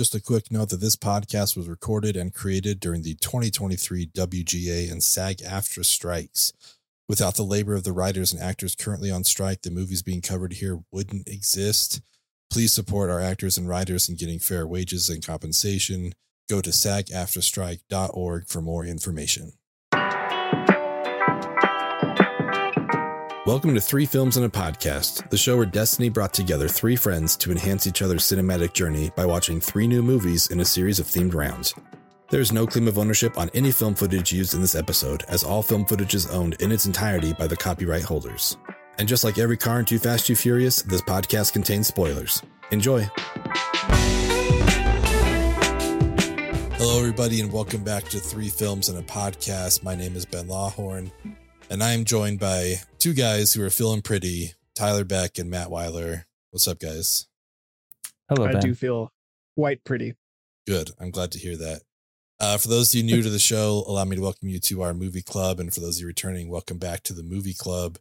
Just a quick note that this podcast was recorded and created during the 2023 WGA and SAG AFTRA strikes. Without the labor of the writers and actors currently on strike, the movies being covered here wouldn't exist. Please support our actors and writers in getting fair wages and compensation. Go to sagaftrastrike.org for more information. Welcome to Three Films and a Podcast, the show where Destiny brought together three friends to enhance each other's cinematic journey by watching three new movies in a series of themed rounds. There is no claim of ownership on any film footage used in this episode, as all film footage is owned in its entirety by the copyright holders. And just like every car in Too Fast, Too Furious, this podcast contains spoilers. Enjoy. Hello, everybody, and welcome back to Three Films and a Podcast. My name is Ben Lawhorn, and I am joined by two guys who are feeling pretty Tyler Beck and Matt Weiler. What's up, guys? Hello, I Ben. do feel quite pretty. Good. I'm glad to hear that. Uh, for those of you new to the show, allow me to welcome you to our movie club. And for those of you returning, welcome back to the movie club.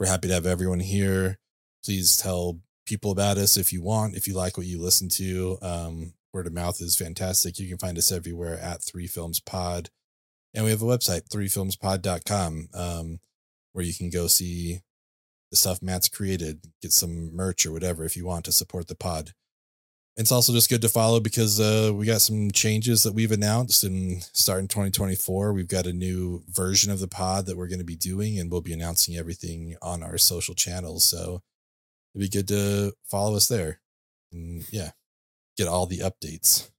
We're happy to have everyone here. Please tell people about us if you want, if you like what you listen to. Um, word of mouth is fantastic. You can find us everywhere at Three Films Pod. And we have a website, threefilmspod.com, um, where you can go see the stuff Matt's created, get some merch or whatever if you want to support the pod. It's also just good to follow because uh, we got some changes that we've announced and starting 2024, we've got a new version of the pod that we're going to be doing and we'll be announcing everything on our social channels. So it'd be good to follow us there and yeah, get all the updates.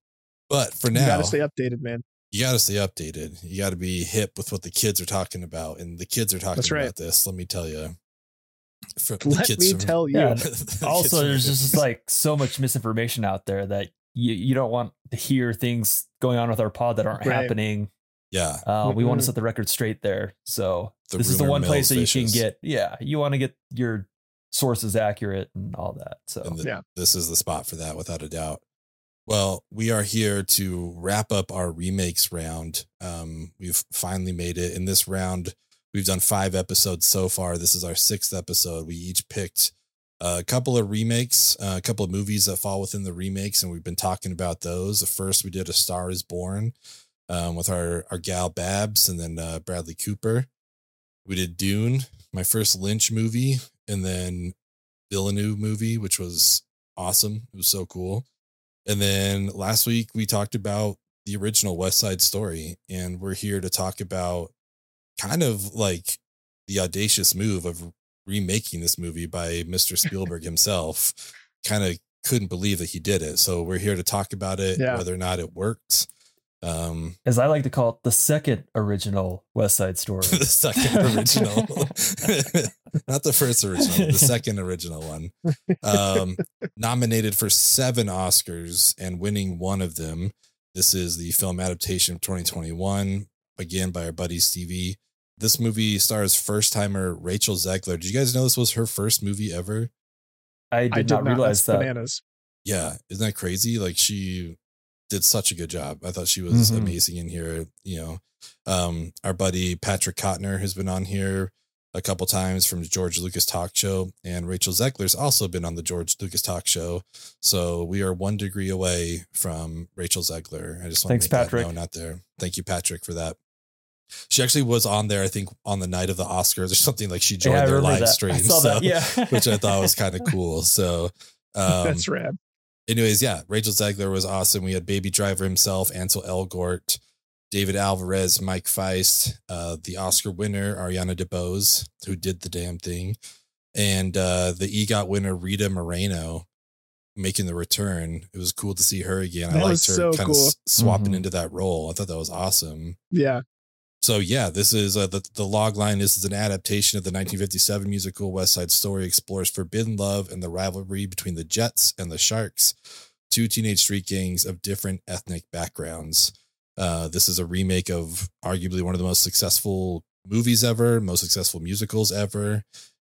But for You now, gotta stay updated, man. You got to stay updated. You got to be hip with what the kids are talking about, and the kids are talking right. about this. Let me tell you. For the Let kids me from- tell you. Yeah, the also, there's just like so much misinformation out there that you, you don't want to hear things going on with our pod that aren't Right. happening. yeah, Uh, We want to set the record straight there. So The this is the one place that mill's you can get. Yeah, you want to get your sources accurate and all that. So and the, Yeah. this is the spot for that without a doubt. Well, we are here to wrap up our remakes round. Um, we've finally made it. In this round, we've done five episodes so far. This is our sixth episode. We each picked a couple of remakes, uh, a couple of movies that fall within the remakes, and we've been talking about those. The first we did A Star Is Born um, with our our gal Babs, and then uh, Bradley Cooper. We did Dune, my first Lynch movie, and then Villeneuve movie, which was awesome. It was so cool. And then last week we talked about the original West Side Story, and we're here to talk about kind of like the audacious move of remaking this movie by Mr. Spielberg himself. Kind of couldn't believe that he did it. So we're here to talk about it, Yeah. whether or not it worked. Um, as I like to call it, the second original West Side Story. the second original, not the first original, the second original one. Um, nominated for seven Oscars and winning one of them. This is the film adaptation of 2021, again by our buddy Stevie. This movie stars first timer Rachel Zegler. Did you guys know this was her first movie ever? I did, I did not not realize that. bananas. Yeah, isn't that crazy? Like she did such a good job. I thought she was Mhm. amazing in here. You know, um, our buddy Patrick Cotnoir has been on here a couple times from George Lucas Talk Show, and Rachel Zegler's also been on the George Lucas Talk Show. So we are one degree away from Rachel Zegler. I just want Thanks, to make Patrick. that known out there. Thank you, Patrick, for that. She actually was on there, I think, on the night of the Oscars or something like she joined Yeah, their live that. stream. So. Yeah, which I thought was kind of cool. So um, That's rad. Anyways, yeah, Rachel Zegler was awesome. We had Baby Driver himself, Ansel Elgort, David Alvarez, Mike Faist, uh, the Oscar winner Ariana DeBose, who did the damn thing, and uh, the EGOT winner Rita Moreno making the return. It was cool to see her again. I liked her so kind cool. of swapping Mhm. into that role. I thought that was awesome. Yeah. So yeah, this is uh, the the log line. This is an adaptation of the 1957 musical West Side Story. Explores forbidden love and the rivalry between the Jets and the Sharks, two teenage street gangs of different ethnic backgrounds. Uh, this is a remake of arguably one of the most successful movies ever, most successful musicals ever,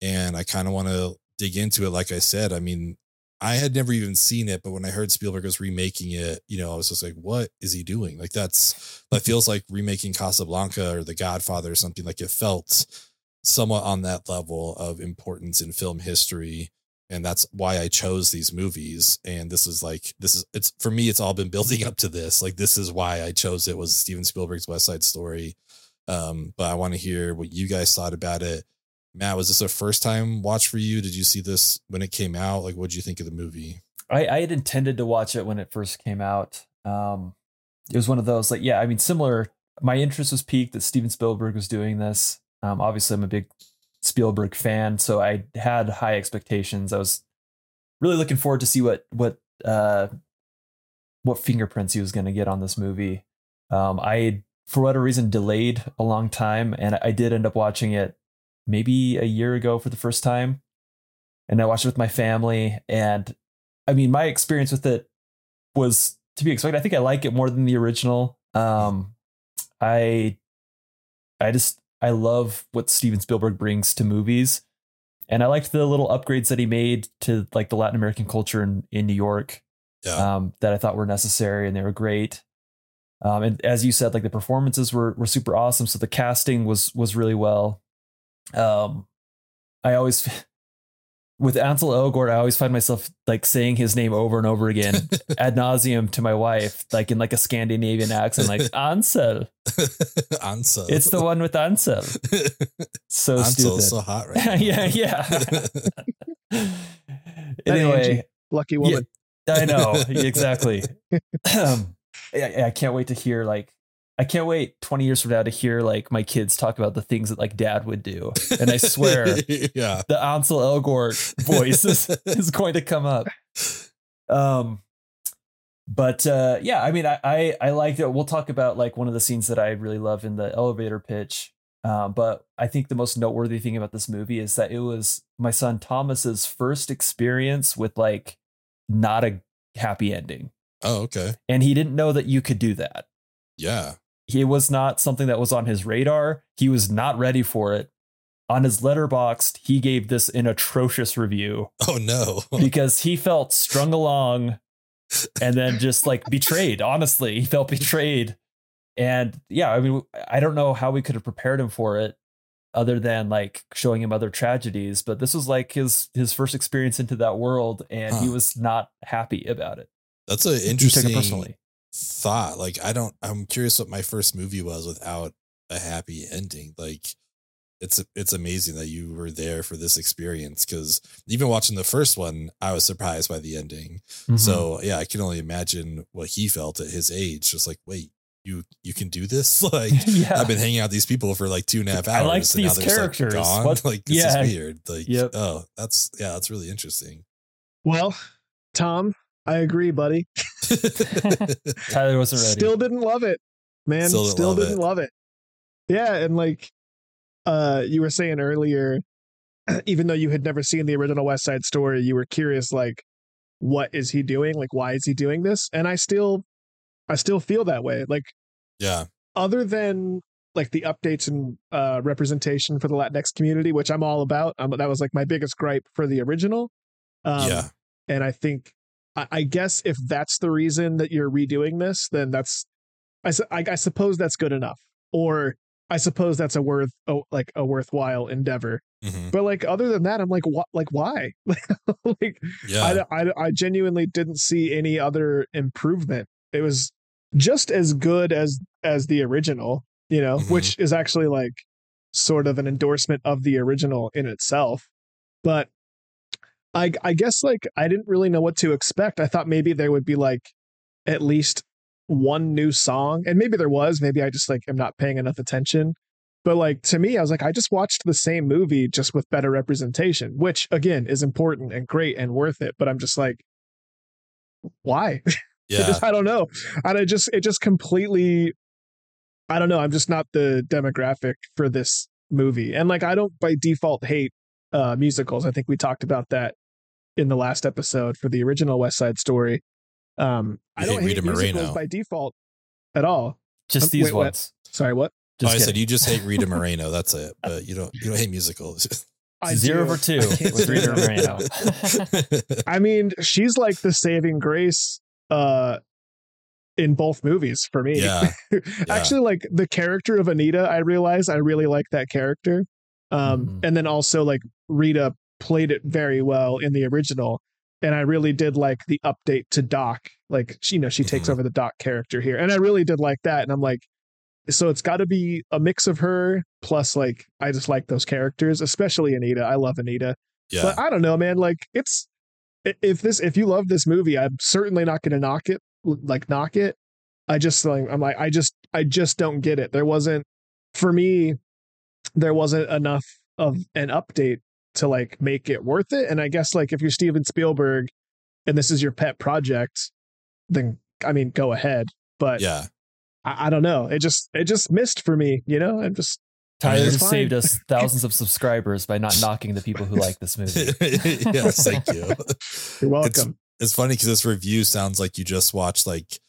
and I kind of want to dig into it. Like I said, I mean, I had never even seen it, but when I heard Spielberg was remaking it, you know, I was just like, what is he doing? Like that's that feels like remaking Casablanca or The Godfather or something. Like it felt somewhat on that level of importance in film history. and that's why I chose these movies. And this is like this is it's for me. It's all been building up to this. Like this is why I chose it was Steven Spielberg's West Side Story. Um, but I want to hear what you guys thought about it. Matt, was this a first time watch for you? Did you see this when it came out? Like, what did you think of the movie? I, I had intended to watch it when it first came out. Um, it was one of those like, yeah, I mean, similar. My interest was peaked that Steven Spielberg was doing this. Um, obviously, I'm a big Spielberg fan, so I had high expectations. I was really looking forward to see what what uh, what fingerprints he was going to get on this movie. Um, I, for whatever reason, delayed a long time, and I did end up watching it maybe a year ago for the first time, and I watched it with my family. And I mean, my experience with it was to be expected. I think I like it more than the original. Um, I, I just I love what Steven Spielberg brings to movies. And I liked the little upgrades that he made to like the Latin American culture in, in New York Yeah. um, that I thought were necessary and they were great. Um, and as you said, like the performances were were super awesome. So the casting was was really well. Um, I always with Ansel Elgort, I always find myself like saying his name over and over again ad nauseum to my wife, like in like a Scandinavian accent, like Ansel. Ansel. It's the one with Ansel. So Ansel's stupid. so hot right now. yeah, yeah. Anyway, Angie, lucky woman. I know exactly. um, I, I can't wait to hear like I can't wait 20 years from now to hear like my kids talk about the things that like dad would do. And I swear yeah. the Ansel Elgort voice is, is going to come up. Um but uh yeah, I mean I, I I liked it. We'll talk about like one of the scenes that I really love in the elevator pitch. Um, but I think the most noteworthy thing about this movie is that it was my son Thomas's first experience with like not a happy ending. Oh, okay. And he didn't know that you could do that. Yeah. It was not something that was on his radar. He was not ready for it. On his letterboxd, he gave this an atrocious review Oh no. because he felt strung along and then just like betrayed. Honestly, he felt betrayed. And yeah, I mean, I don't know how we could have prepared him for it other than like showing him other tragedies, but this was like his his first experience into that world and he was not happy about it. That's an He interesting personally. Thought. Like, I don't. I'm curious what my first movie was without a happy ending. Like, it's it's amazing that you were there for this experience because even watching the first one, I was surprised by the ending. Mhm. So yeah, I can only imagine what he felt at his age. Just like, wait, you you can do this? Like, yeah. I've been hanging out with these people for like two and a half hours. I like and now these they're just, like, characters. gone. What- Like, this Yeah. is weird. Like, Yep. oh, that's yeah, that's really interesting. Well, Tom, I agree, buddy. Tyler wasn't ready. Still didn't love it, man. Still Still, didn't love didn't it. love it. Yeah, and like uh you were saying earlier, even though you had never seen the original West Side Story, you were curious like what is he doing? Like why is he doing this? And I still I still feel that way. Like yeah, other than like the updates and uh representation for the Latinx community, which I'm all about. Um, that was like my biggest gripe for the original. Um, yeah, and I think I, I guess if that's the reason that you're redoing this, then that's I, su- I, I suppose that's good enough, or I suppose that's a worth oh, like a worthwhile endeavor. mhm, But like other than that, I'm like what like why like yeah. I, I I genuinely didn't see any other improvement. It was just as good as as the original, you know, Mhm. which is actually like sort of an endorsement of the original in itself. But I I guess like I didn't really know what to expect. I thought maybe there would be like at least one new song, and maybe there was. Maybe I just like am not paying enough attention. But like to me, I was like, I just watched the same movie just with better representation, which again is important and great and worth it. But I'm just like, why? Yeah. I don't know. And I just it just completely I don't know. I'm just not the demographic for this movie. And like I don't by default hate uh musicals. I think we talked about that in the last episode for the original West Side Story. Um I don't hate hate Rita musicals Moreno. by default at all. Just Um, these wait, what? ones. Sorry, what? Oh, I said you just hate Rita Moreno. That's it. But you don't you don't hate musicals. I Zero do. for two I with Rita Moreno. I mean, she's like the saving grace uh in both movies for me. yeah. Actually, like the character of Anita, I realize I really like that character. Um, Mhm. and then also like Rita played it very well in the original. And I really did like the update to Doc. Like, she, you know, she takes Mhm. over the Doc character here. And I really did like that. And I'm like, so it's got to be a mix of her plus like I just like those characters, especially Anita. I love Anita. Yeah. But I don't know, man. Like it's if this if you love this movie, I'm certainly not going to knock it. Like knock it. I just like I'm like I just I just don't get it. There wasn't for me. There wasn't enough of an update to like make it worth it. And I guess like if you're Steven Spielberg and this is your pet project, then I mean go ahead. But yeah. I, I don't know. It just it just missed for me. You know, I'm just Tyler it's saved us thousands of subscribers by not knocking the people who like this movie. yes, thank you. you're welcome. It's funny because this review sounds like you just watched like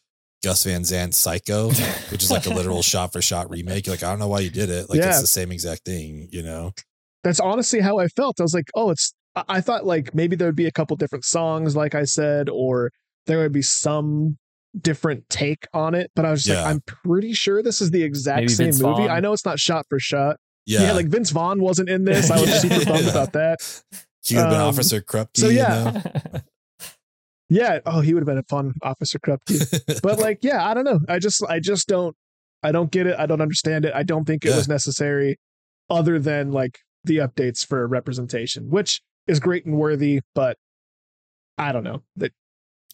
Gus Van Zant's Psycho, which is like a literal shot for shot remake. You're like, I don't know why you did it. Like Yeah. it's the same exact thing, you know? That's honestly how I felt. I was like, oh, it's. I- I thought like maybe there would be a couple different songs, like I said, or there would be some different take on it. But I was just Yeah. like, I'm pretty sure this is the exact Maybe same Vince movie. Vaughn. I know it's not shot for shot. Yeah. Yeah, like Vince Vaughn wasn't in this. I was Yeah. super bummed about that. he would have been um, Officer Krupke. so you yeah. know? Yeah. Oh, he would have been a fun Officer Krupke. but like, yeah, I don't know. I just, I just don't, I don't get it. I don't understand it. I don't think it Yeah. was necessary, other than like the updates for representation, which is great and worthy. But I don't know. That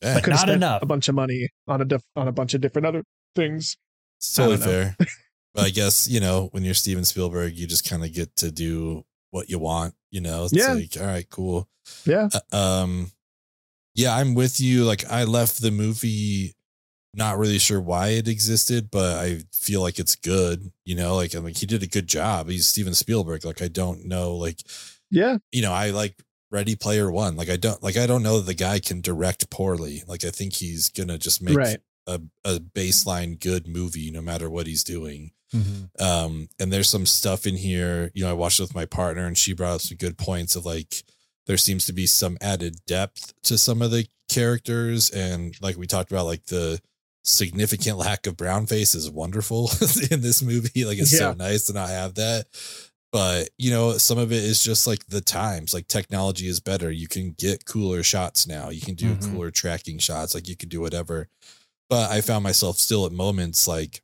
Yeah, could not enough. a bunch of money on a diff- on a bunch of different other things. it's totally I don't know. fair. but I guess, you know, when you're Steven Spielberg, you just kind of get to do what you want, you know? It's Yeah. like, all right, cool. Yeah. Uh, um yeah i'm with you like i left the movie not really sure why it existed but i feel like it's good you know like i'm like he did a good job he's steven spielberg like i don't know like Yeah. you know i like ready player one like i don't like i don't know that the guy can direct poorly like i think he's gonna just make Right. a, a baseline good movie no matter what he's doing Mhm. um and there's some stuff in here you know i watched it with my partner and she brought up some good points of like there seems to be some added depth to some of the characters and like we talked about like the significant lack of brown face is wonderful in this movie. Like it's so nice to not have that. But you know some of it is just like the times. Like technology is better. You can get cooler shots now. You can do Mhm. cooler tracking shots. Like you can do whatever. But i found myself still at moments like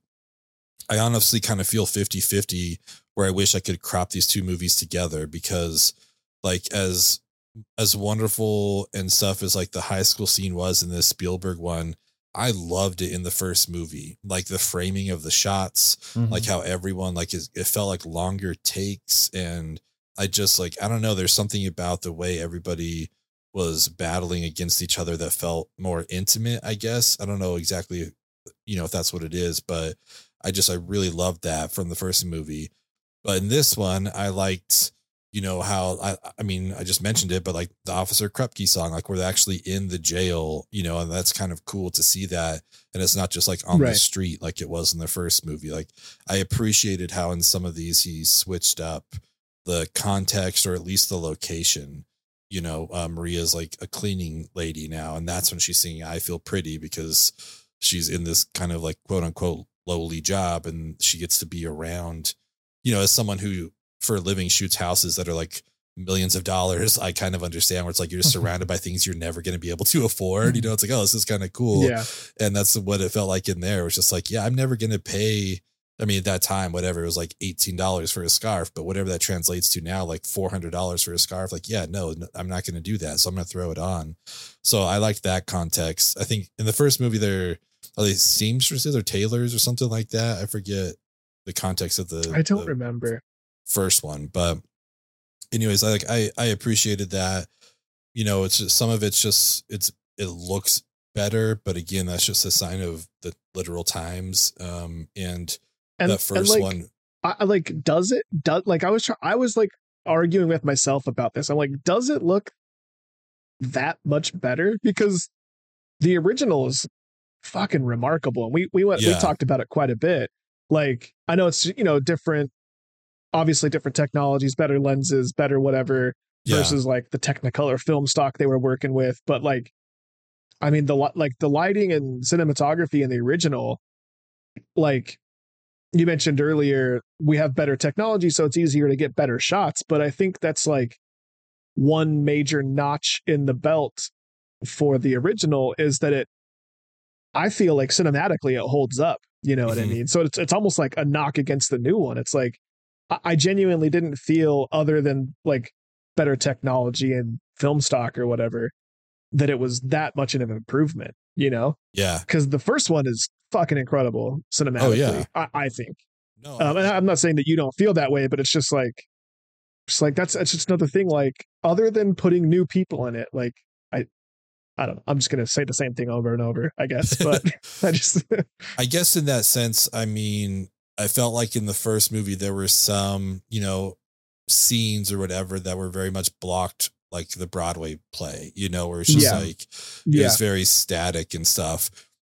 I honestly kind of feel 50 50 where I wish I could crop these two movies together because, like, as as wonderful and stuff as like the high school scene was in this Spielberg one, I loved it in the first movie. Like the framing of the shots, Mhm. like how everyone like is, it felt like longer takes and I just like I don't know there's something about the way everybody was battling against each other that felt more intimate I guess I don't know exactly you know if that's what it is but I just I really loved that from the first movie but in this one I liked you know how I I mean I just mentioned it but like the Officer Krupke song like they're actually in the jail you know and that's kind of cool to see that and it's not just like on the street like it was in the first movie like I appreciated how in some of these he switched up the context or at least the location. You know, uh, Maria's like a cleaning lady now, and that's when she's singing "I Feel Pretty" because she's in this kind of like quote unquote lowly job, and she gets to be around. You know, as someone who for a living shoots houses that are like millions of dollars, I kind of understand where it's like you're just surrounded by things you're never going to be able to afford. You mm-hmm. know, it's like oh, this is kind of cool Yeah. and that's what it felt like in there. It was just like, yeah, I'm never gonna pay. I mean, at that time, whatever it was like eighteen dollars for a scarf, but whatever that translates to now, like four hundred dollars for a scarf. Like, yeah, no, I'm not gonna do that. So I'm gonna throw it on. So I liked that context. I think in the first movie, they're are they seamstresses or tailors or something like that. I forget the context of the. I don't the remember. First one, but anyways, I like I I appreciated that. You know, it's just some of it's just it's it looks better, but again, that's just a sign of the literal times. Um, and, And the and, first like, one, I, like does it does like I was try- I was like arguing with myself about this. I'm like, does it look that much better? Because the original is fucking remarkable. And we we went we talked about it quite a bit. Like I know it's you know different, obviously different technologies, better lenses, better whatever yeah, versus like the Technicolor film stock they were working with. But like, I mean the like the lighting and cinematography in the original, like you mentioned earlier, we have better technology, so it's easier to get better shots. But I think that's like one major notch in the belt for the original is that it I feel like cinematically it holds up. You know what. I mm-hmm. mean? So it's it's almost like a knock against the new one. It's like I, genuinely didn't feel other than like better technology and film stock or whatever that it was that much of an improvement. You know, Yeah. because the first one is fucking incredible cinematically. Oh, yeah. I, I think. No. Um, and I'm not saying that you don't feel that way, but it's just like, just like that's that's just another thing. Like, other than putting new people in it, like I, I don't know. I'm just gonna say the same thing over and over, I guess. But I just, I guess in that sense, I mean, I felt like in the first movie there were some, you know, scenes or whatever that were very much blocked like the Broadway play, you know, where it's just Yeah. like it yeah, was very static and stuff.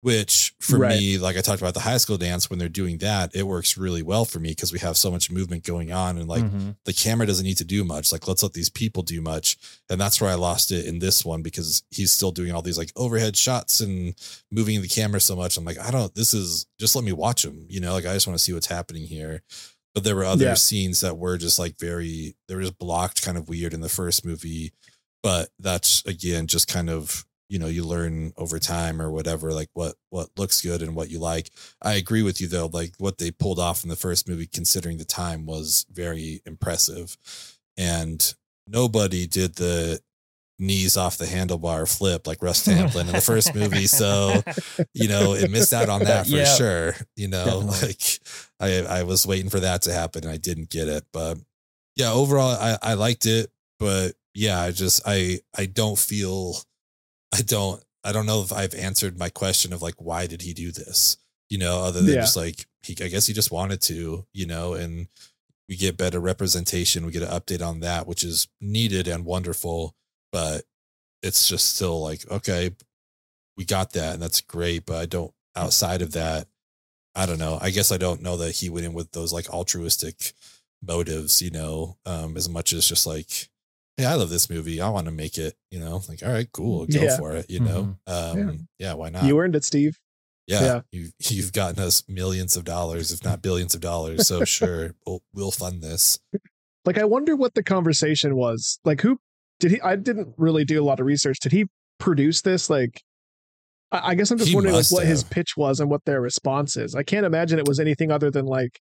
Which for Right. me, like I talked about the high school dance, when they're doing that, it works really well for me because we have so much movement going on and like Mhm. the camera doesn't need to do much. Like, let's let these people do much. And that's where I lost it in this one because he's still doing all these like overhead shots and moving the camera so much. I'm like, I don't, this is just let me watch him, you know, like I just want to see what's happening here. But there were other Yeah. scenes that were just like very, they were just blocked kind of weird in the first movie. But that's again just kind of, you know, you learn over time or whatever, like what what looks good and what you like. I agree with you though, like what they pulled off in the first movie, considering the time, was very impressive. And nobody did the knees off the handlebar flip like Russ Tamblyn in the first movie. So, you know, it missed out on that for Yeah. sure. You know, like I I was waiting for that to happen and I didn't get it. But yeah, overall I, I liked it. But yeah, I just I I don't feel I don't I don't know if I've answered my question of like why did he do this? You know, other than Yeah. just like he I guess he just wanted to, you know, and we get better representation, we get an update on that, which is needed and wonderful, but it's just still like, okay, we got that and that's great, but I don't outside of that, I don't know. I guess I don't know that he went in with those like altruistic motives, you know, um, as much as just like, hey, I love this movie. I want to make it, you know, like, all right, cool, go Yeah. for it, you know. Um, yeah. why not? you earned it, Steve. yeah, yeah. You you've gotten us millions of dollars, if not billions of dollars. So sure, we'll we'll fund this. Like, I wonder what the conversation was. Like, who did he? I didn't really do a lot of research. Did he produce this? Like, I, I guess I'm just He wondering like must what his pitch was and what their response is. I can't imagine it was anything other than like,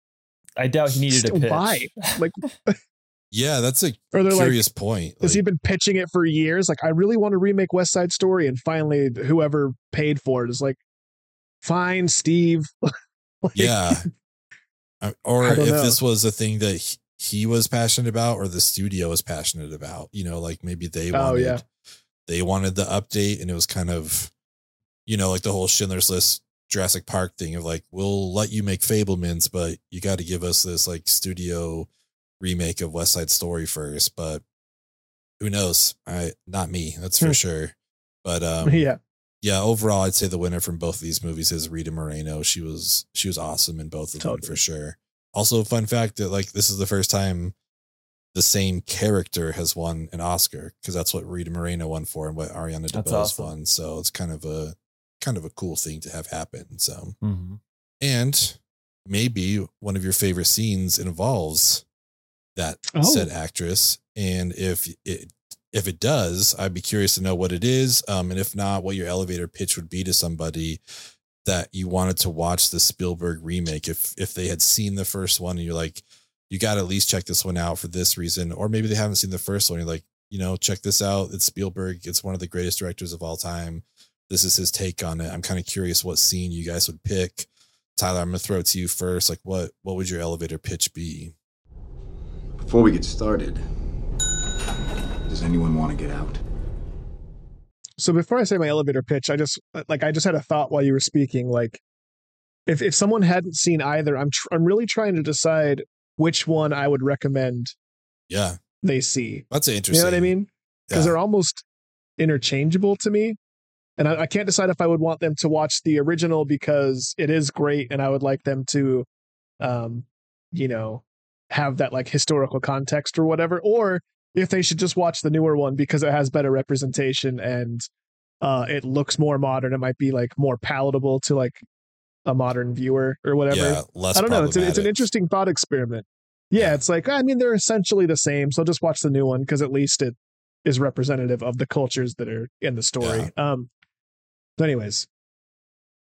I doubt he needed a Still pitch. why? like, Yeah, that's a they're like, curious point. has he Like, been pitching it for years? Like, I really want to remake West Side Story, and finally, whoever paid for it is like, fine, Steve. Like, yeah, or if know. this was a thing that he, he was passionate about, or the studio was passionate about, you know, like maybe they Oh, wanted yeah. they wanted the update, and it was kind of, you know, like the whole Schindler's List Jurassic Park thing of like, we'll let you make Fabelmans, but you got to give us this like studio remake of West Side Story first. But who knows? I not me, that's for Hmm. sure. But um, yeah, yeah, overall, I'd say the winner from both of these movies is Rita Moreno. She was she was awesome in both of them for sure. Also, fun fact that like this is the first time the same character has won an Oscar because that's what Rita Moreno won for and what Ariana DeBose awesome. won. So it's kind of a kind of a cool thing to have happen. So Mhm. and maybe one of your favorite scenes involves that Oh. said actress. And if it if it does, I'd be curious to know what it is. Um, and if not, what your elevator pitch would be to somebody that you wanted to watch the Spielberg remake. If if they had seen the first one and you're like, you got to at least check this one out for this reason, or maybe they haven't seen the first one. You're like, you know, check this out. It's Spielberg. It's one of the greatest directors of all time. This is his take on it. I'm kind of curious what scene you guys would pick. Tyler, I'm gonna throw it to you first. Like, what what would your elevator pitch be? Before we get started, does anyone want to get out? So before I say my elevator pitch, I just like I just had a thought while you were speaking. Like, if if someone hadn't seen either, I'm tr- I'm really trying to decide which one I would recommend Yeah, they see. that's interesting. You know what I mean? Because Yeah. they're almost interchangeable to me, and I, I can't decide if I would want them to watch the original because it is great, and I would like them to, um, you know, have that like historical context or whatever, or if they should just watch the newer one because it has better representation and uh, it looks more modern. It might be like more palatable to like a modern viewer or whatever. Yeah, less. I don't know. It's, a, it's an interesting thought experiment. Yeah, Yeah. it's like I mean they're essentially the same, so just watch the new one because at least it is representative of the cultures that are in the story. Um, but anyways,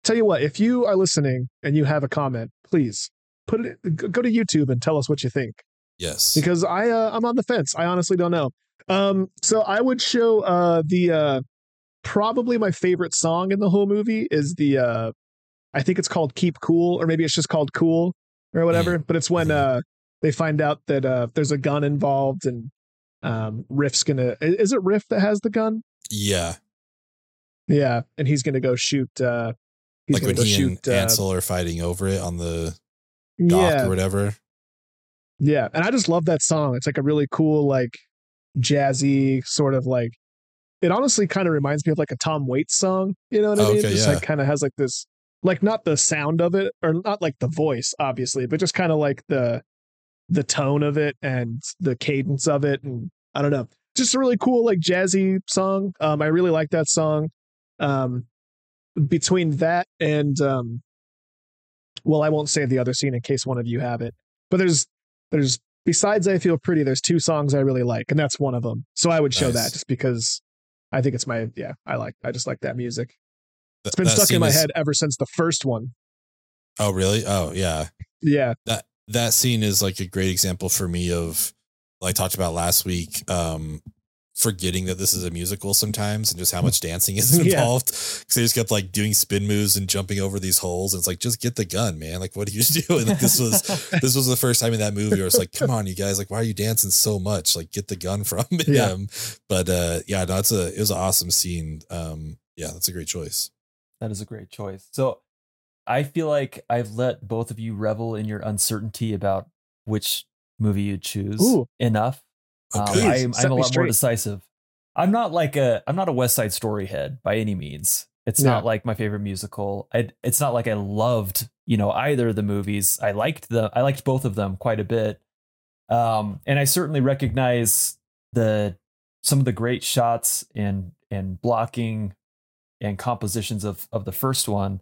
tell you what, if you are listening and you have a comment, please put it. Go to YouTube and tell us what you think Yes. because I uh, I'm on the fence. I honestly don't know. Um, so I would show uh the uh probably my favorite song in the whole movie is the uh I think it's called Keep Cool or maybe it's just called Cool or whatever. But it's when Mhm. uh they find out that uh there's a gun involved and um Riff's gonna is it Riff that has the gun? yeah. Yeah, and he's gonna go shoot uh he's Like gonna when go he shoot and uh, Ansel are fighting over it on the dock yeah or whatever. Yeah, and I just love that song. It's like a really cool, like jazzy sort of like. It honestly kind of reminds me of like a Tom Waits song. You know what I Oh, mean? okay, just yeah. like kind of has like this, like not the sound of it, or not like the voice, obviously, but just kind of like the, the tone of it and the cadence of it, and I don't know, just a really cool like jazzy song. Um, I really like that song. Um, between that and um, well, I won't say the other scene in case one of you have it, but there's there's besides I feel pretty there's two songs I really like and that's one of them. So I would show Nice. that just because I think it's my yeah, I like I just like that music. Th- It's been stuck in my is- head ever since the first one. Oh, really? Oh, yeah. Yeah. That that scene is like a great example for me of like I talked about last week. Um, forgetting that this is a musical sometimes and just how much dancing is involved. Because they just kept like doing spin moves and jumping over these holes and it's like just get the gun man. Like what are you doing? Like this was this was the first time in that movie where it's like come on you guys. Like why are you dancing so much? Like get the gun from Yeah. him. But uh yeah no it's a it was an awesome scene. Um yeah that's a great choice. That is a great choice. So I feel like I've let both of you revel in your uncertainty about which movie you'd choose Ooh. enough. Um, Okay. Please, I'm, I'm a lot more decisive. I'm not like a I'm not a West Side Story head by any means. It's not like my favorite musical. I, it's not like I loved you know either of the movies. I liked the I liked both of them quite a bit, um, and I certainly recognize the some of the great shots and and blocking and compositions of of the first one.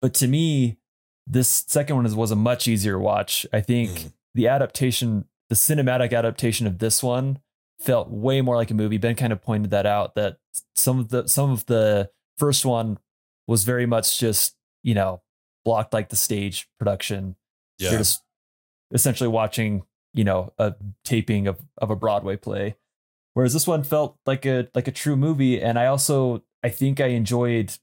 But to me, this second one is, was a much easier watch. I think Mhm. the adaptation, the cinematic adaptation of this one felt way more like a movie. Ben kind of pointed that out that some of the some of the first one was very much just, you know, blocked like the stage production. yeah You're just essentially watching, you know, a taping of of a Broadway play. Whereas this one felt like a like a true movie. And I also I think I enjoyed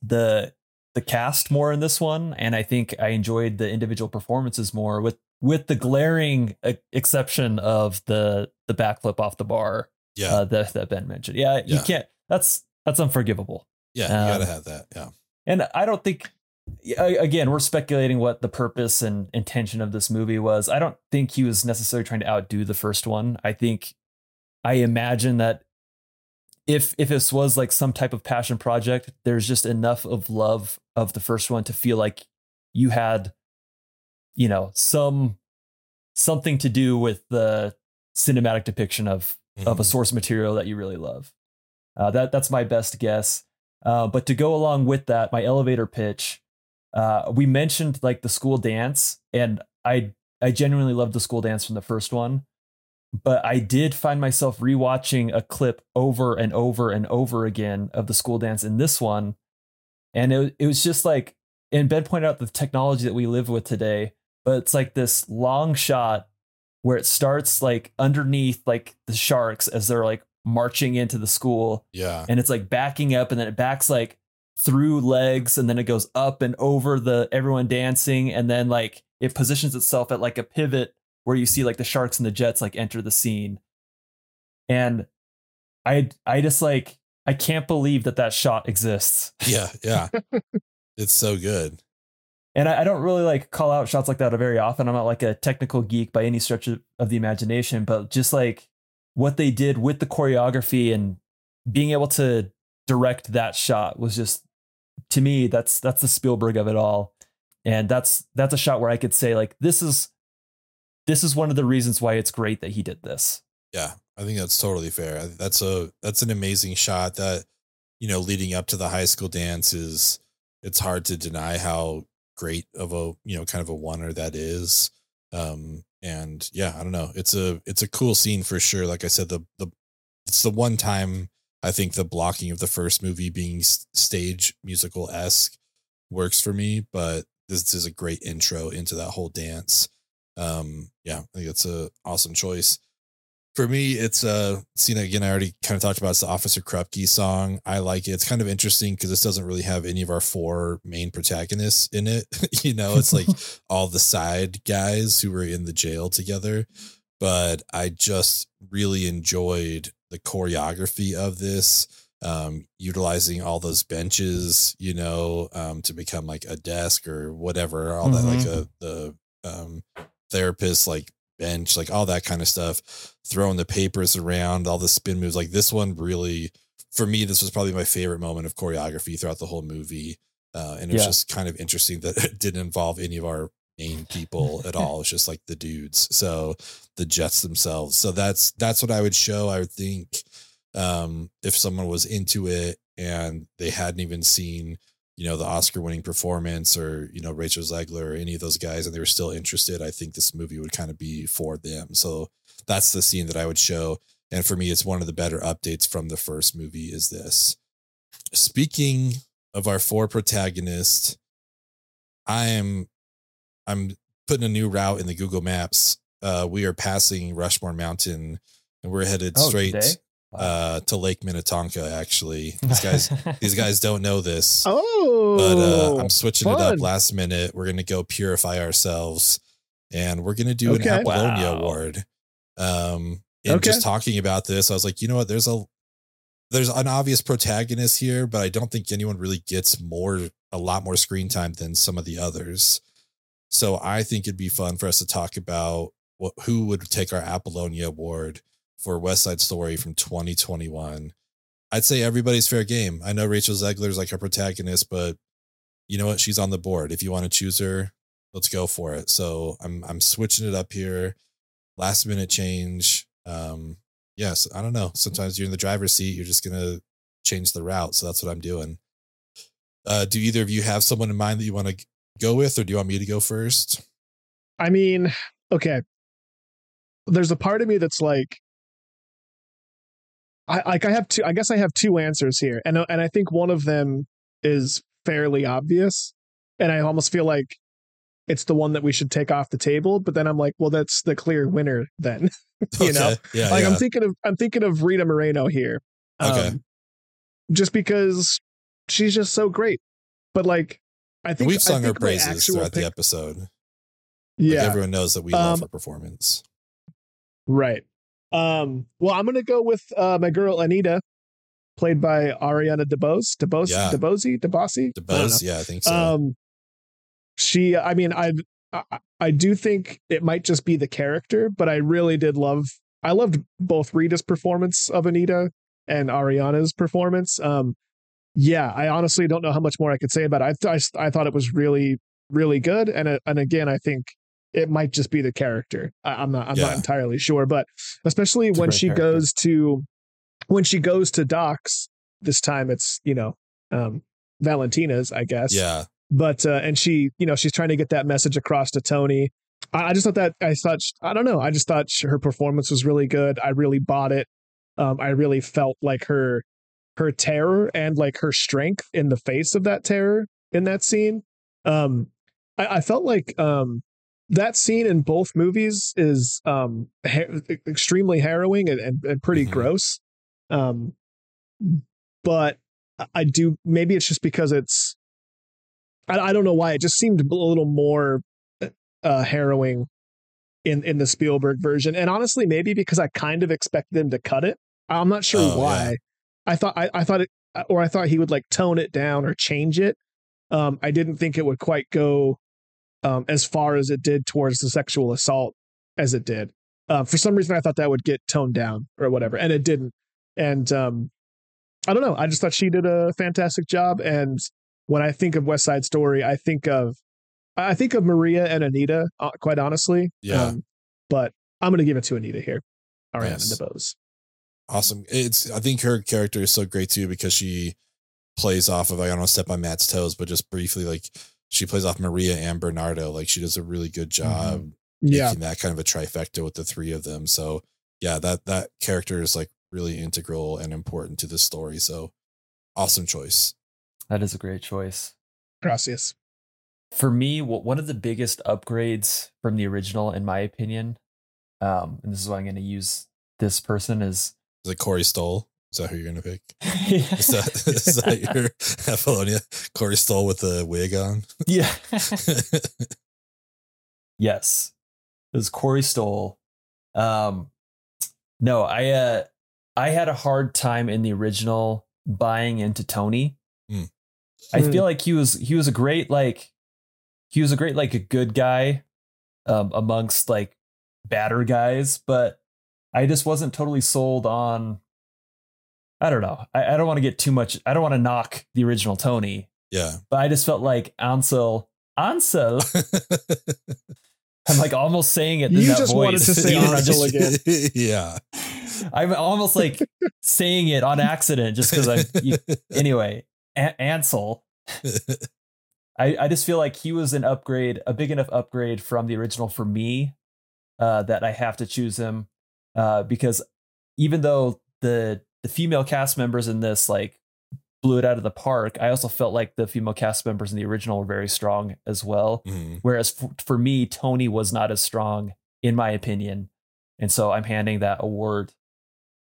the the cast more in this one, and I think I enjoyed the individual performances more with with the glaring exception of the the backflip off the bar yeah uh, that that Ben mentioned. Yeah, you can't. That's that's unforgivable. yeah you gotta um, have that yeah And I don't think, again, we're speculating what the purpose and intention of this movie was. I don't think he was necessarily trying to outdo the first one. I think, I imagine that if if this was like some type of passion project, there's just enough of love of the first one to feel like you had, you know, some something to do with the cinematic depiction of of a Mhm. source material that you really love. Uh, that that's my best guess. Uh, but to go along with that, my elevator pitch, uh, we mentioned like the school dance, and I I genuinely loved the school dance from the first one. But I did find myself rewatching a clip over and over and over again of the school dance in this one, and it it was just like, and Ben pointed out the technology that we live with today, but it's like this long shot where it starts like underneath like the sharks as they're like marching into the school. Yeah. And it's like backing up and then it backs like through legs and then it goes up and over the everyone dancing and then like it positions itself at like a pivot where you see like the sharks and the jets like enter the scene. And i i just like i can't believe that that shot exists. Yeah yeah. It's so good and I, I don't really like call out shots like that very often. I'm not like a technical geek by any stretch of, of the imagination, but just like what they did with the choreography and being able to direct that shot was just to me that's that's the Spielberg of it all. And that's that's a shot where I could say like this is this is one of the reasons why it's great that he did this. Yeah, I think that's totally fair. That's a that's an amazing shot that you know leading up to the high school dance is it's hard to deny how great of a you know kind of a oneer that is. Um and yeah, I don't know. It's a it's a cool scene for sure. Like I said, the the it's the one time I think the blocking of the first movie being stage musical esque works for me, but this is a great intro into that whole dance. Um, yeah, I think it's a awesome choice. For me, it's uh scene again. I already kind of talked about. It's the Officer Krupke song. I like it. It's kind of interesting because this doesn't really have any of our four main protagonists in it. you know, it's like all the side guys who were in the jail together. But I just really enjoyed the choreography of this um, utilizing all those benches, you know, um, to become like a desk or whatever, all mm-hmm. that like mm-hmm. a the um, therapist like bench, like all that kind of stuff, throwing the papers around, all the spin moves. Like this one really, for me, this was probably my favorite moment of choreography throughout the whole movie. Uh, and it was yeah. just kind of interesting that it didn't involve any of our main people at all. It's just like the dudes. So the Jets themselves. So that's that's what I would show. I would think um, if someone was into it and they hadn't even seen you know the oscar winning performance or you know rachel zegler or any of those guys and they were still interested i think this movie would kind of be for them. So that's the scene that i would show. And for me it's one of the better updates from the first movie is this. Speaking of our four protagonists i am i'm putting a new route in the google maps. Uh, we are passing rushmore mountain and we're headed oh, straight today? Uh, to Lake Minnetonka. Actually, these guys these guys don't know this. Oh, but uh, I'm switching fun. it up last minute. We're gonna go purify ourselves, and we're gonna do okay. an Apollonia wow. Award. Um, and okay. just talking about this, I was like, you know what? There's a there's an obvious protagonist here, but I don't think anyone really gets more a lot more screen time than some of the others. So I think it'd be fun for us to talk about what who would take our Apollonia Award for West Side Story from 2021. I'd say everybody's fair game. I know Rachel Zegler's like a protagonist, but you know what? She's on the board. If you want to choose her, let's go for it. So I'm I'm switching it up here. Last minute change. Um, yes, I don't know. Sometimes you're in the driver's seat. You're just gonna change the route. So that's what I'm doing. Uh, do either of you have someone in mind that you want to go with, or do you want me to go first? I mean, okay. There's a part of me that's like, I like I have two I guess I have two answers here. And and I think one of them is fairly obvious. And I almost feel like it's the one that we should take off the table, but then I'm like, well, that's the clear winner then. you okay. know? Yeah. Like yeah. I'm thinking of I'm thinking of Rita Moreno here. Okay. Um, just because she's just so great. But like I think we've sung her praises throughout pick, the episode. Yeah. Like everyone knows that we um, love her performance. Right. Um, well, I'm gonna go with uh, my girl Anita, played by Ariana DeBose. DeBose, yeah. DeBose, DeBosse, DeBose. I yeah, I think so. Um, she, I mean, I, I, I do think it might just be the character, but I really did love. I loved both Rita's performance of Anita and Ariana's performance. Um, yeah, I honestly don't know how much more I could say about it. I, I, I thought it was really, really good, and uh, and again, I think it might just be the character. I, am not I'm yeah. not entirely sure, but especially it's when she character. goes to when she goes to Doc's this time, it's you know um, Valentina's, I guess. Yeah. But uh, and she, you know, she's trying to get that message across to Tony. I, I just thought that I thought I don't know. I just thought her performance was really good. I really bought it. Um, I really felt like her her terror and like her strength in the face of that terror in that scene. Um, I, I felt like um, that scene in both movies is um ha- extremely harrowing and, and, and pretty mm-hmm. gross. Um but i do maybe it's just because it's I, I don't know why it just seemed a little more uh harrowing in in the spielberg version. And honestly maybe because i kind of expected them to cut it. I'm not sure oh, why. Yeah. i thought I, I thought it or i thought he would like tone it down or change it. Um i didn't think it would quite go um, as far as it did towards the sexual assault as it did. Uh, for some reason, I thought that would get toned down or whatever, and it didn't. And um, I don't know. I just thought she did a fantastic job. And when I think of West Side Story, I think of I think of Maria and Anita. Uh, quite honestly, yeah. Um, but I'm going to give it to Anita here. Ariana nice. DeBose. Awesome. It's I think her character is so great too because she plays off of I don't want to step on Matt's toes, but just briefly like she plays off Maria and Bernardo. Like she does a really good job mm-hmm. yeah. making that kind of a trifecta with the three of them. So yeah, that that character is like really integral and important to the story. So awesome choice. That is a great choice. Gracias. For me, one of the biggest upgrades from the original, in my opinion, um, and this is why I'm going to use this person is is it Corey Stoll? Is that who you're going to pick? is, that, is that your Apollonia? Corey Stoll with the wig on? Yeah. yes. It was Corey Stoll. Um, no, I uh, I had a hard time in the original buying into Tony. Mm. I feel like he was he was a great like he was a great like a good guy um, amongst like badder guys, but I just wasn't totally sold on. I don't know. I, I don't want to get too much. I don't want to knock the original Tony. Yeah, but I just felt like Ansel Ansel. I'm like almost saying it. You just voice. wanted to say Ansel again. yeah. I'm almost like saying it on accident just because I'm. anyway, a- Ansel. I, I just feel like he was an upgrade, a big enough upgrade from the original for me uh, that I have to choose him uh, because even though the the female cast members in this like blew it out of the park, I also felt like the female cast members in the original were very strong as well. Mm-hmm. Whereas for, for me, Tony was not as strong in my opinion, and so I'm handing that award.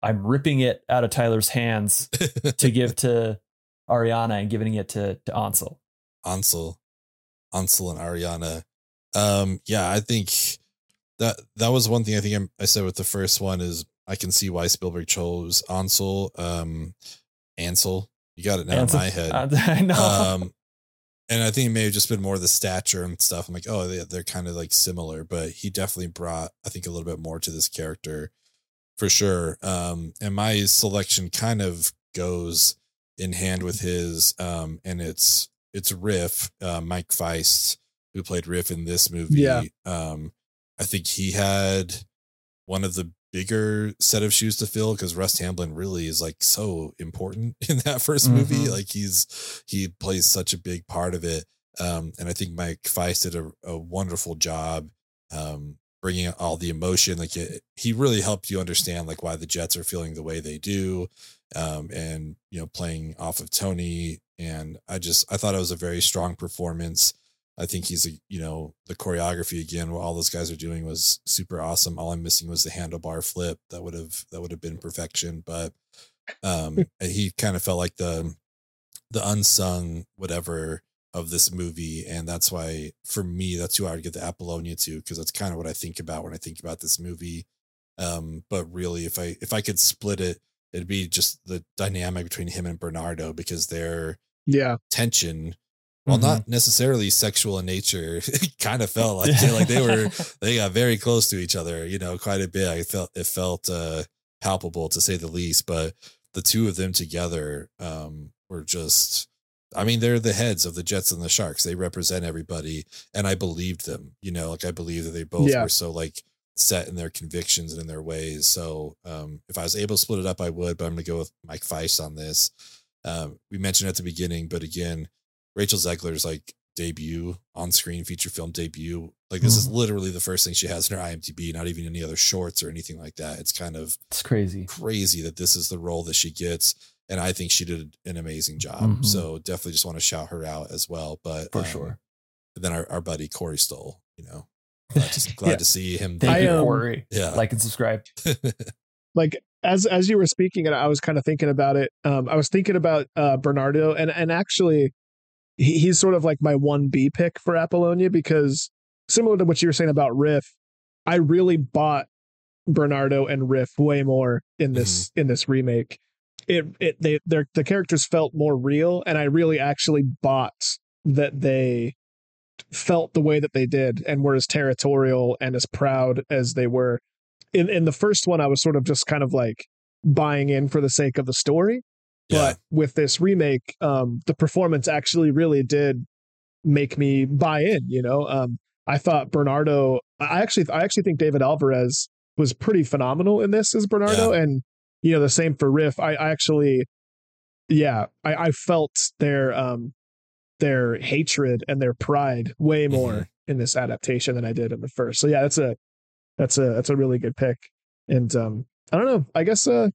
I'm ripping it out of Tyler's hands to give to Ariana and giving it to to Ansel. Ansel, Ansel and Ariana. Um, yeah, I think that that was one thing I think I, I said with the first one is I can see why Spielberg chose Ansel. Um, Ansel, you got it now Ansel. in my head. I know. Um, and I think it may have just been more the stature and stuff. I'm like, oh, they, they're kind of like similar, but he definitely brought, I think, a little bit more to this character for sure. Um, and my selection kind of goes in hand with his, um, and it's it's Riff, uh, Mike Faist, who played Riff in this movie. Yeah. Um, I think he had one of the bigger set of shoes to fill because Russ Tamblyn really is like so important in that 1st mm-hmm. movie. Like he's he plays such a big part of it. Um, and I think Mike Faist did a, a wonderful job um, bringing all the emotion. Like it, he really helped you understand like why the Jets are feeling the way they do, um, and you know playing off of Tony. And I just I thought it was a very strong performance. I think he's a you know the choreography again. What all those guys are doing was super awesome. All I'm missing was the handlebar flip. That would have that would have been perfection. But um, he kind of felt like the the unsung whatever of this movie, and that's why for me that's who I would give the Apollonia to because that's kind of what I think about when I think about this movie. Um, but really, if I if I could split it, it'd be just the dynamic between him and Bernardo because their yeah tension well mm-hmm. not necessarily sexual in nature. It kind of felt like like they were they got very close to each other you know quite a bit. I felt it felt uh palpable to say the least but the two of them together um were just i mean they're the heads of the jets and the sharks. They represent everybody and i believed them you know like i believe that they both yeah. were so like set in their convictions and in their ways. So um if i was able to split it up i would but i'm gonna go with mike faist on this. Um we mentioned at the beginning but again Rachel Zegler's like debut on screen feature film debut. Like this mm. is literally the first thing she has in her IMDb, not even any other shorts or anything like that. It's kind of it's crazy. Crazy that this is the role that she gets. And I think she did an amazing job. Mm-hmm. So definitely just want to shout her out as well. But for um, sure. then our, our buddy Corey Stoll, you know, glad, to, glad yeah. to see him. Thank I, you, um, Corey. Yeah. Like and subscribe. like as as you were speaking and I was kind of thinking about it, um, I was thinking about uh, Bernardo and and actually he, he's sort of like my 1B pick for Apollonia because similar to what you were saying about Riff, I really bought Bernardo and Riff way more in this mm-hmm. in this remake. It it they their the characters felt more real and I really actually bought that they felt the way that they did and were as territorial and as proud as they were. In in the first one I was sort of just kind of like buying in for the sake of the story. But with this remake, um, the performance actually really did make me buy in. You know, um, I thought Bernardo. I actually, I actually think David Alvarez was pretty phenomenal in this as Bernardo, yeah. and you know the same for Riff. I, I actually, yeah, I, I felt their um, their hatred and their pride way more mm-hmm. in this adaptation than I did in the first. So yeah, that's a that's a that's a really good pick. And um, I don't know. I guess uh,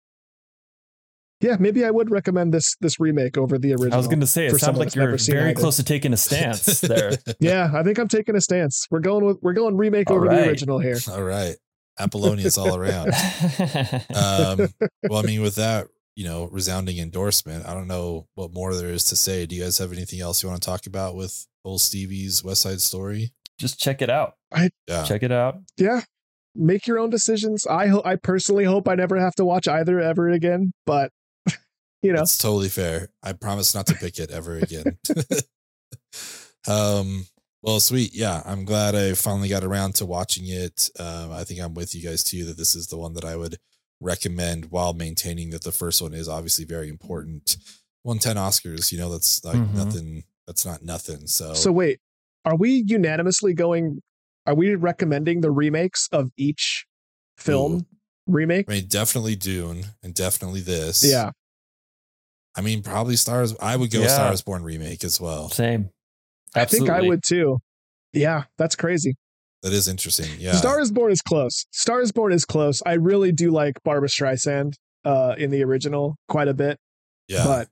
yeah, maybe I would recommend this this remake over the original. I was going to say it for sounds someone like that's you're never seen very either. close to taking a stance there. Yeah, I think I'm taking a stance. We're going with we're going remake All over right. the original here. All right. Apollonius all around. Um, well, I mean, with that, you know, resounding endorsement, I don't know what more there is to say. Do you guys have anything else you want to talk about with old Stevie's West Side Story? Just check it out. Yeah. Check it out. Yeah, make your own decisions. I ho- I personally hope I never have to watch either ever again. But you know, That's totally fair. I promise not to pick it ever again. um, well, sweet. Yeah, I'm glad I finally got around to watching it. Um, I think I'm with you guys too that this is the one that I would recommend while maintaining that the first one is obviously very important. Won 10 Oscars, you know, that's like Mhm. nothing. That's not nothing. So, so wait, are we unanimously going? Are we recommending the remakes of each film remake? I mean, definitely Dune and definitely this. Yeah, I mean, probably Stars. I would go Yeah. Stars Born remake as well. Same. I think I would too. Yeah, that's crazy. That is interesting. Yeah. Star is Born is close. Star is Born is close. I really do like Barbra Streisand uh, in the original quite a bit, yeah. but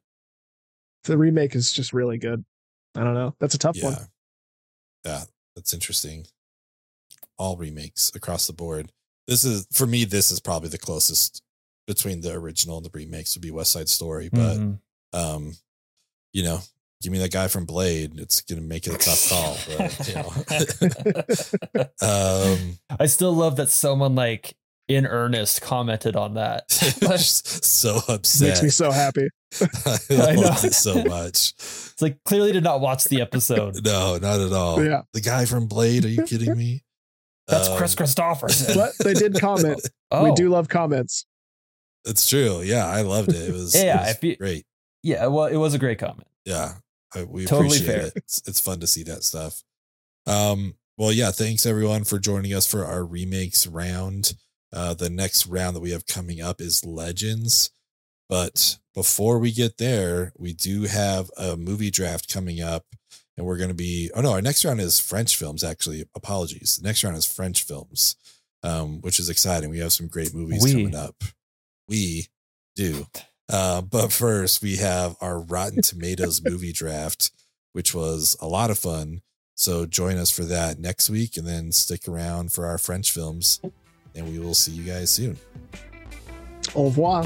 the remake is just really good. I don't know. That's a tough yeah. one. Yeah, that's interesting. All remakes across the board. This is for me. This is probably the closest between the original and the remakes would be West Side Story. But Mhm. um, you know, give me that guy from Blade. It's gonna make it a tough call. But, you know. um, I still love that someone like in earnest commented on that. just so upset. Makes me so happy. I I know. loved it so much. it's like clearly did not watch the episode. No, not at all. Yeah. The guy from Blade. Are you kidding me? That's Um, Kris Kristofferson. But they did comment. oh, We do love comments. It's true. Yeah, I loved it. It was, Yeah, it was you- great. yeah. Well, it was a great comment. Yeah, we Totally appreciate fair. it. It's, it's fun to see that stuff. Um, well, yeah, thanks everyone for joining us for our remakes round. Uh, the next round that we have coming up is Legends. But before we get there, we do have a movie draft coming up, and we're going to be. Oh no, our next round is French films. Actually, apologies. The next round is French films, um, which is exciting. We have some great movies We. coming up. We do. Uh, but first, we have our Rotten Tomatoes movie draft, which was a lot of fun. So join us for that next week, and then stick around for our French films. And we will see you guys soon. Au revoir.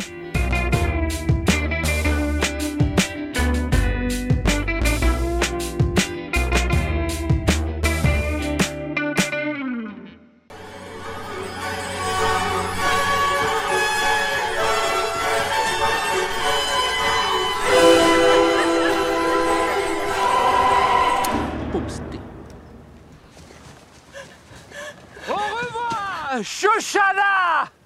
Au revoir, Shoshana